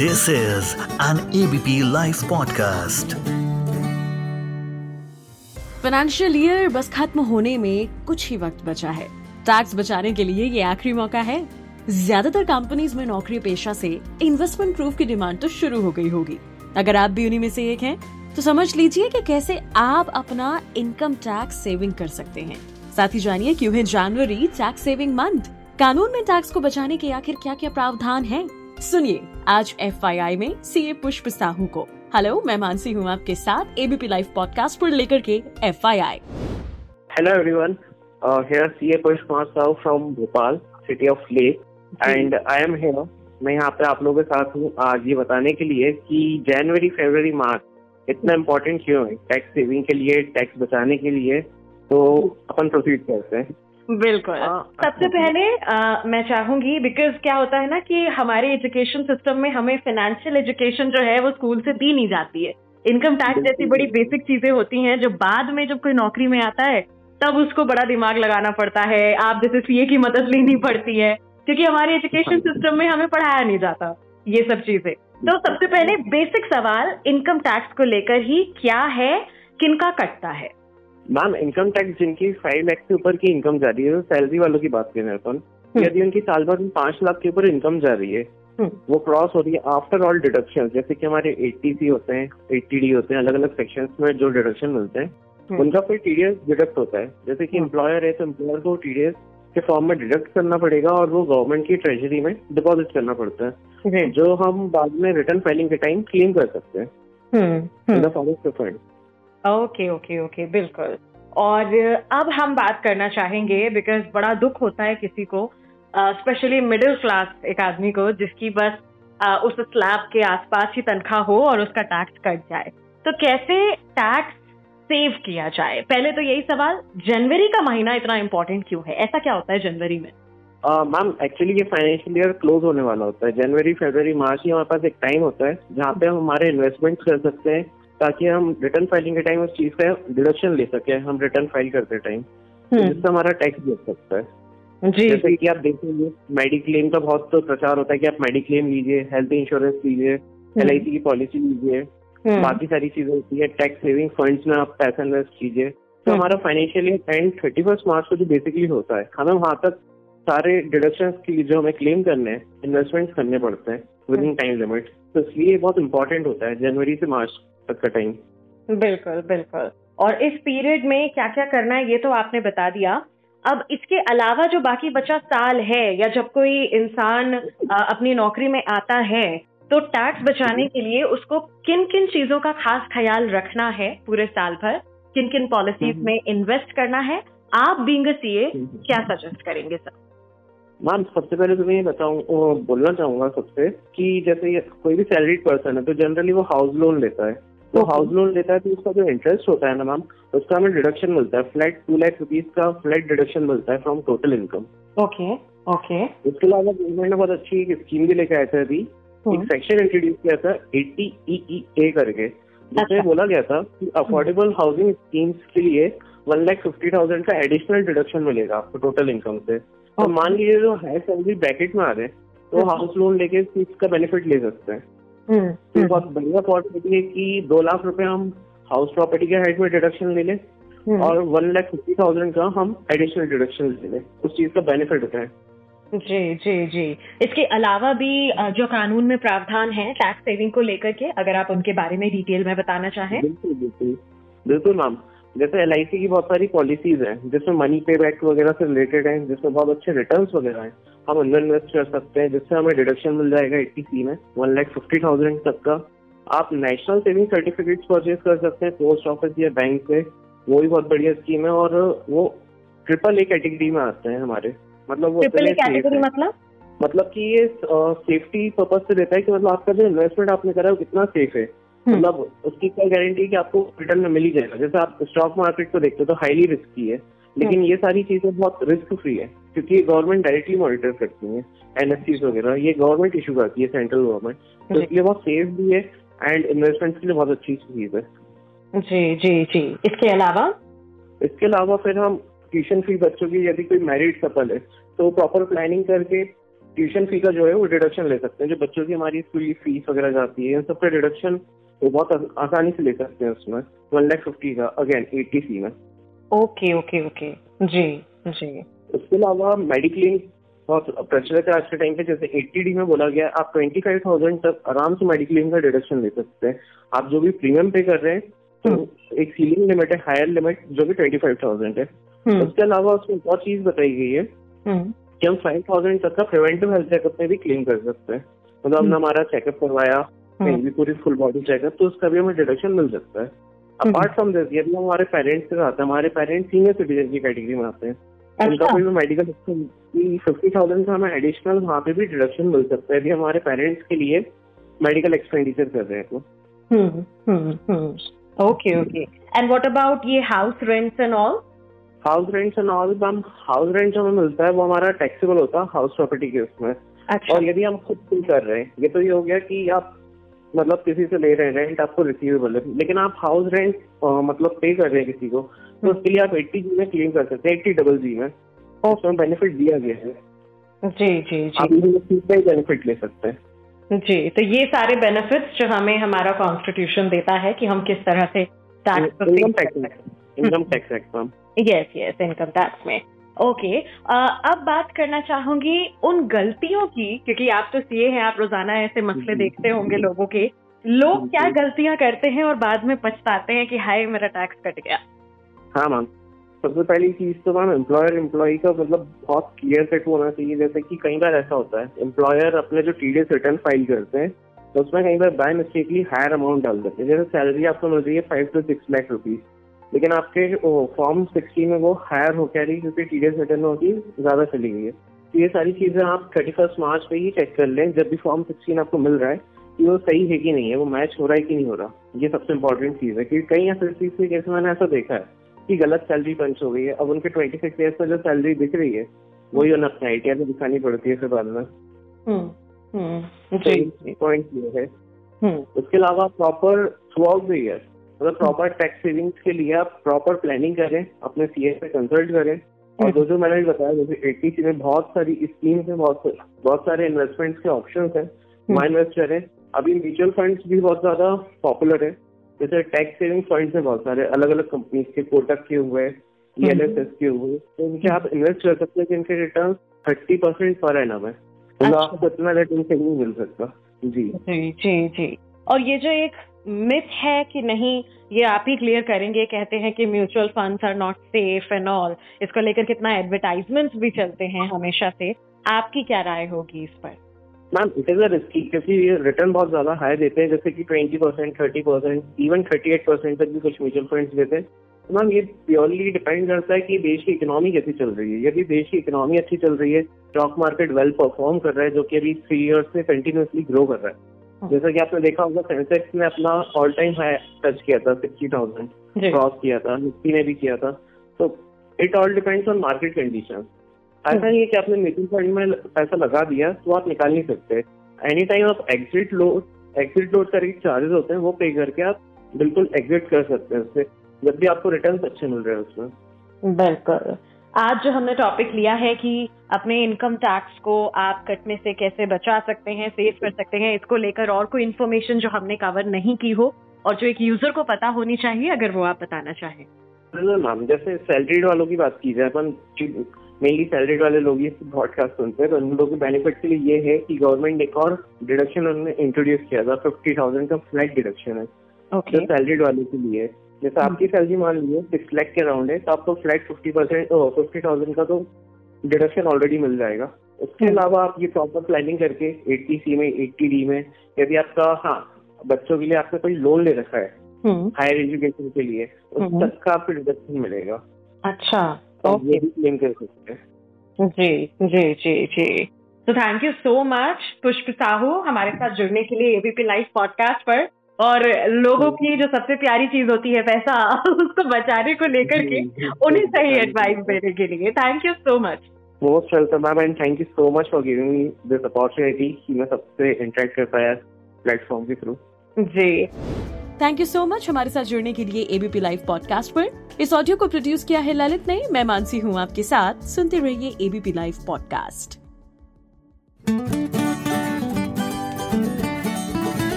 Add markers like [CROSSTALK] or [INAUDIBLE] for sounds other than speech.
This is an ABP Life podcast. Financial year बस खत्म होने में कुछ ही वक्त बचा है। टैक्स बचाने के लिए ये आखिरी मौका है। ज़्यादातर कंपनीज़ में नौकरी पेशा से इन्वेस्टमेंट प्रूफ की डिमांड तो शुरू हो गई होगी। अगर आप भी उन्हीं में से एक हैं तो समझ लीजिए कि कैसे आप अपना इनकम टैक्स सेविंग कर सकते हैं। साथ ही जानिए क्यों है जनवरी टैक्स सेविंग मंथ कानून में टैक्स को बचाने के आखिर क्या क्या प्रावधान है। सुनिए आज एफआईआई में सीए पुष्प साहू को। हेलो मैं मानसी हूँ आपके साथ एबीपी लाइव पॉडकास्ट पर लेकर के एफ़ Hello everyone. Uh, here CA Push Sahu from Bhopal, city of Lake, and I am here. मैं यहाँ पे आप लोगों के साथ हूँ आज ये बताने के लिए कि जनवरी फरवरी मार्च इतना इम्पोर्टेंट क्यों है? टैक्स सेविंग के लिए टैक्स बचाने के लिए। तो अपन प्रोसीड करते हैं। बिल्कुल। हाँ, सबसे। पहले आ, मैं चाहूँगी बिकॉज़ क्या होता है ना कि हमारे एजुकेशन सिस्टम में हमें फाइनेंशियल एजुकेशन जो है वो स्कूल से दी नहीं जाती है। इनकम टैक्स जैसी बड़ी बेसिक चीज़ें होती हैं जो बाद में जब कोई नौकरी में आता है तब उसको बड़ा दिमाग लगाना पड़ता है। आप जैसे सीए की मदद लेनी पड़ती है क्योंकि हमारे एजुकेशन सिस्टम में हमें पढ़ाया नहीं जाता ये सब चीज़ें। तो सबसे पहले बेसिक सवाल इनकम टैक्स को लेकर ही क्या है किनका कटता है? मैम इनकम टैक्स जिनकी फाइव लाख से ऊपर की इनकम जा रही है सैलरी वालों की बात करें अपन। यदि उनकी साल भर में पाँच लाख के ऊपर इनकम जा रही है हम्म। वो क्रॉस हो रही है आफ्टर ऑल डिडक्शन जैसे कि हमारे एटीसी होते हैं एटीडी होते हैं अलग अलग सेक्शन में जो डिडक्शन मिलते हैं हम्म। उनका फिर टीडीएस डिडक्ट होता है। जैसे कि एम्प्लॉयर है तो एम्प्लॉयर को टीडीएस के फॉर्म में डिडक्ट करना पड़ेगा और वो गवर्नमेंट की ट्रेजरी में डिपॉजिट करना पड़ता है। जो। हम बाद में रिटर्न फाइलिंग के टाइम क्लेम कर सकते हैं। हम्म in the form of refund okay okay okay बिल्कुल। और अब हम बात करना चाहेंगे बिकॉज़ बड़ा दुख होता है किसी को स्पेशली मिडिल क्लास एक आदमी को, जिसकी बस उस स्लैब के आसपास ही तनख्वाह हो और उसका टैक्स कट जाए। तो कैसे टैक्स सेव किया जाए? पहले तो यही सवाल, जनवरी का महीना इतना इम्पोर्टेंट क्यों है? ऐसा क्या होता है जनवरी में? मैम एक्चुअली ये फाइनेंशियल ईयर क्लोज होने वाला होता है। जनवरी फरवरी मार्च ही हमारे पास एक टाइम होता है, जहाँ पे हम हमारे इन्वेस्टमेंट कर सकते हैं। ताकि हम रिटर्न फाइलिंग के टाइम उस चीज़ का डिडक्शन ले सके हम रिटर्न फ़ाइल करते टाइम जिससे हमारा टैक्स बच सकता है। जी जैसे कि आप देखेंगे मेडिक्लेम का बहुत तो प्रचार होता है कि आप मेडिक्लेम लीजिए हेल्थ इंश्योरेंस लीजिए एल की पॉलिसी लीजिए हम्म। बाकी सारी चीज़ें होती है टैक्स सेविंग फंड्स में आप पैसा इन्वेस्ट कीजिए। तो हम्म। हमारा financial end thirty first March को जो बेसिकली होता है हमें वहाँ तक सारे डिडक्शन की जो हमें क्लेम करने हैं इन्वेस्टमेंट करने पड़ते हैं विद इन टाइम लिमिट तो इसलिए बहुत इंपॉर्टेंट होता है जनवरी से मार्च तक का टाइम बिल्कुल बिल्कुल। और इस पीरियड में क्या क्या करना है ये तो आपने बता दिया। अब इसके अलावा जो बाकी बचा साल है या जब कोई इंसान अपनी नौकरी में आता है तो टैक्स बचाने के लिए उसको किन किन चीज़ों का खास ख्याल रखना है पूरे साल भर? किन किन पॉलिसीज़ हम्म। में इन्वेस्ट करना है? आप बींग सीए क्या सजेस्ट करेंगे सर मैम सबसे पहले तो मैं ये बताऊँ बोलना चाहूँगा सबसे कि जैसे कोई भी सैलरीड पर्सन है तो जनरली वो हाउस लोन लेता है। तो हाउस लोन लेता है तो उसका जो इंटरेस्ट होता है ना मैम उसका हमें डिडक्शन मिलता है। फ्लैट टू लाख रुपीज़ का फ्लैट डिडक्शन मिलता है from total income okay okay उसके अलावा गवर्नमेंट ने बहुत अच्छी एक स्कीम भी लेके आया था अभी हम्म। एक सेक्शन इंट्रोड्यूस किया था एटी ई ए करके जिसमें अच्छा। बोला गया था कि अफोर्डेबल हाउसिंग स्कीम्स के लिए वन लाख फिफ्टी थाउज़ेंड का एडिशनल डिडक्शन मिलेगा आपको टोटल इनकम से। तो मान लीजिए जो हाई सैलरी ब्रैकेट में आ रहे हैं तो हम्म। हाउस लोन लेके इस चीज़ का बेनिफिट ले सकते हैं। हम्म, तो बहुत बढ़िया अपॉर्चुनिटी है कि दो लाख रुपए हम हाउस प्रॉपर्टी के हेड में डिडक्शन ले लें हम्म। और वन लाख फिफ्टी थाउज़ेंड का हम एडिशनल डिडक्शन ले लें। उस चीज़ का बेनिफिट होता है। जी जी जी। इसके अलावा भी जो कानून में प्रावधान है टैक्स सेविंग को लेकर के अगर आप उनके बारे में डिटेल में बताना चाहें। बिल्कुल बिल्कुल। बिल्कुल मैम जैसे LIC की बहुत सारी पॉलिसीज़ हैं जिसमें मनी पे बैक वगैरह से रिलेटेड हैं जिसमें बहुत अच्छे रिटर्न वगैरह हैं। हम अंदर इन्वेस्ट कर सकते हैं जिससे हमें डिडक्शन मिल जाएगा एट्टी सी में वन लाख फिफ्टी थाउज़ेंड तक का। आप नेशनल सेविंग सर्टिफिकेट्स परचेज कर सकते हैं पोस्ट ऑफ़िस या बैंक से वो भी बहुत बढ़िया स्कीम है और वो ट्रिपल ए कैटेगरी में आते हैं हमारे। मतलब वो ट्रिपल ए कैटेगरी मतलब? मतलब कि ये सेफ्टी पर्पज से देता है कि मतलब आपका जो इन्वेस्टमेंट आपने करा है वो कितना सेफ़ है। मतलब उसकी क्या गारंटी है कि आपको रिटर्न में मिल ही जाएगा। जैसे आप स्टॉक मार्केट को देखते हो तो हाईली रिस्की है लेकिन हम्म। ये सारी चीज़ें बहुत रिस्क फ्री है क्योंकि गवर्नमेंट डायरेक्टली मॉनिटर करती है एनएससी वगैरह ये गवर्नमेंट इशू करती है सेंट्रल गवर्नमेंट तो इसलिए बहुत सेफ़ भी है एंड इन्वेस्टमेंट के लिए बहुत अच्छी चीज़ है। जी जी जी। इसके अलावा? इसके अलावा फिर हम ट्यूशन फ़ी बच्चों की यदि कोई मैरिड कपल है तो प्रॉपर प्लानिंग करके ट्यूशन फ़ी का जो है वो डिडक्शन ले सकते हैं। जो बच्चों की हमारी स्कूल की फ़ीस वगैरह जाती है इन सब का डिडक्शन वो बहुत आसानी से ले सकते हैं उसमें। वन लाख फिफ्टी का अगेन एट्टी सी में। ओके ओके ओके जी जी। उसके अलावा मेडिक्लेम बहुत प्रचलित है आज के टाइम पे। जैसे एट्टी डी में बोला गया आप ट्वेंटी फाइव थाउज़ेंड तक आराम से मेडिक्लेम का डिडक्शन ले सकते हैं। आप जो भी प्रीमियम पे कर रहे हैं तो हम्म। एक सीलिंग लिमिट है हायर लिमिट जो कि ट्वेंटी फाइव थाउज़ेंड है। हम्म। उसके अलावा उसमें और चीज़ बताई गई है हम्म। कि हम फाइव थाउज़ेंड तक का प्रिवेंटिव हेल्थ चेकअप में भी क्लेम कर सकते हैं। मतलब हमने। हमारा चेकअप करवाया कहीं भी पूरी फुल बॉडी चेकअप तो उसका भी हमें डिडक्शन मिल सकता है। हम्म। अपार्ट फ्रॉम दिस यदि हम हमारे पेरेंट्स के साथ हमारे पेरेंट्स सीनियर सिटीजन की कैटेगरी में आते हैं। उनका अच्छा कोई भी मेडिकल फिफ्टी थाउज़ेंड का हमें एडिशनल वहाँ पे भी डिडक्शन मिल सकता है यदि हमारे पेरेंट्स के लिए मेडिकल एक्सपेंडिचर कर रहे हैं तो hmm hmm hmm. Okay okay and what about ये house rents and all house rents and all हम हाउस रेंट जो हमें मिलता है वो हमारा टैक्सेबल होता है हाउस प्रॉपर्टी के उसमें। अच्छा। और यदि हम खुद पे कर रहे हैं। ये तो ये हो गया कि आप मतलब किसी से ले रहे हैं रेंट आपको रिसीवेबल है। लेकिन आप हाउस रेंट मतलब पे कर रहे हैं किसी को तो उसके लिए आप एट्टी जी में क्लेम कर सकते हैं एट्टी डबल जी में। उसमें बेनिफिट दिया गया है। जी जी आप जी इसमें बेनिफिट ले सकते हैं। जी तो ये सारे बेनिफिट्स जो हमें हमारा कॉन्स्टिट्यूशन देता है कि हम किस तरह से tax income tax income tax act [LAUGHS] में यस यस इनकम टैक्स में। ओके okay, अब बात करना चाहूँगी उन गलतियों की क्योंकि आप तो सीए हैं आप रोज़ाना ऐसे मसले देखते होंगे लोगों के। लोग क्या गलतियाँ करते हैं और बाद में पछताते हैं कि हाय मेरा टैक्स कट गया। हाँ मैम सबसे पहली चीज़ तो मैम एम्प्लॉयर एम्प्लॉय का मतलब बहुत क्लियर कट होना चाहिए। जैसे कि कई बार ऐसा होता है एम्प्लॉयर अपने जो टीडीएस रिटर्न फ़ाइल करते हैं तो उसमें कई बार बाय मिस्टेकली हायर अमाउंट डाल देते हैं। जैसे सैलरी आपको मिल रही है five two six lakh rupees लेकिन आपके फॉर्म सिक्सटीन में वो हायर हो क्या रही क्योंकि टीडीएस रिटर्न होगी ज़्यादा चली गई है। तो ये सारी चीज़ें आप थर्टी फ़र्स्ट मार्च पे ही चेक कर लें जब भी फॉर्म सिक्सटीन आपको मिल रहा है कि वो सही है कि नहीं है वो मैच हो रहा है कि नहीं हो रहा। ये सबसे इम्पोर्टेंट चीज़ है कि कई ऐसे चीज़ केस में मैंने ऐसा देखा है कि गलत सैलरी पंच हो गई है। अब उनके ट्वेंटी सिक्स ईयर्स में जो सैलरी दिख रही है वही उन्हें अपने आई टी दिखानी पड़ती है फिर बाद में। हम्म हम्म जी। पॉइंट ये है। हम्म। उसके अलावा proper throughout the year मतलब प्रॉपर टैक्स सेविंग्स के लिए आप प्रॉपर प्लानिंग करें अपने सी से कंसल्ट करें। और जो जो मैंने भी बताया जैसे एटी में बहुत सारी स्कीम्स हैं बहुत बहुत सारे इन्वेस्टमेंट्स के ऑप्शंस हैं वहाँ इन्वेस्ट करें। अभी म्यूचुअल फंड्स भी बहुत ज़्यादा पॉपुलर है। जैसे टैक्स सेविंग फंड्स हैं बहुत सारे अलग अलग कंपनीज़ के कोटक के हुए ई एल एस एस के हुए। तो इनके आप इन्वेस्ट कर सकते हैं कि इनके return thirty percent per annum है। अच्छा। आपको इतना रिटर्न से नहीं मिल सकता। जी। जी जी जी। और ये जो एक मिथ है कि नहीं, ये आप ही क्लियर करेंगे, कहते हैं कि mutual funds are not safe and all इसको लेकर कितना एडवर्टाइजमेंट्स भी चलते हैं हमेशा से। आपकी क्या राय होगी इस पर? Ma'am it is a risky क्योंकि ये रिटर्न बहुत ज़्यादा हाई देते हैं, जैसे कि twenty percent thirty percent even thirty eight percent तक भी कुछ म्यूचुअल फंड्स देते हैं। तो मैम, ये प्योरली डिपेंड करता है कि देश की इकोनॉमी कैसी चल रही है। यदि देश की इकोनॉमी अच्छी चल रही है स्टॉक मार्केट वेल परफॉर्म कर रहा है, जो कि अभी थ्री इयर्स से कंटिन्यूसली ग्रो कर रहा है। जैसा कि आपने देखा होगा सेंसेक्स ने अपना ऑल टाइम हाई टच किया था सिक्सटी थाउज़ेंड क्रॉस किया था निफ्टी ने भी किया था। तो it all depends on market condition ऐसा नहीं है कि आपने म्यूचुअल फंड में पैसा लगा दिया तो आप निकाल नहीं सकते। एनी टाइम आप एग्जिट लोड एग्जिट लोड करके चार्जेस होते हैं वो पे करके आप बिल्कुल एग्जिट कर सकते हैं उससे जब भी आपको रिटर्न अच्छे मिल रहे हैं उसमें। बिल्कुल। आज जो हमने टॉपिक लिया है कि अपने इनकम टैक्स को आप कटने से कैसे बचा सकते हैं सेव कर सकते हैं इसको लेकर और कोई इन्फॉर्मेशन जो हमने कवर नहीं की हो और जो एक यूज़र को पता होनी चाहिए अगर वो आप बताना चाहें मैम जैसे सैलरीड वालों की बात की जाए अपन मेनली सैलरीड वाले लोग ये पॉडकास्ट सुनते हैं तो उन लोगों के बेनिफिट के लिए ये है कि गवर्नमेंट एक और डिडक्शन उन्होंने इंट्रोड्यूस किया था फिफ्टी थाउज़ेंड का फ्लैट डिडक्शन है सैलरीड वाले के लिए। जैसे आपकी सैलरी मान लीजिए सिक्स लाख के राउंड है तो आपको flat fifty percent fifty thousand का तो डिडक्शन ऑलरेडी मिल जाएगा। उसके हम्म। अलावा आप ये प्रॉपर प्लानिंग करके एट्टी सी में एट्टी डी में यदि आपका हाँ बच्चों के लिए आपने कोई लोन ले रखा है हम्म। हायर एजुकेशन के लिए उस हम्म। तक का आपको डिडक्शन मिलेगा। अच्छा तो ये भी क्लेम कर सकते हैं। जी जी जी जी। तो थैंक यू सो मच पुष्प साहू हमारे साथ जुड़ने के लिए एबीपी लाइव पॉडकास्ट पर। और लोगों की जो सबसे प्यारी चीज़ होती है पैसा [LAUGHS] उसको बचाने को लेकर के उन्हें सही एडवाइस देने के लिए। Thank you so much most welcome ma'am and thank you so much for giving me this opportunity कि मैं सबसे इंटरेक्ट कर पाया प्लेटफॉर्म के through ji. Thank you so much हमारे साथ जुड़ने के लिए एबीपी लाइव पॉडकास्ट पर। इस ऑडियो को प्रोड्यूस किया है ललित ने। मैं मानसी हूँ आपके साथ। सुनते रहिए ABP live podcast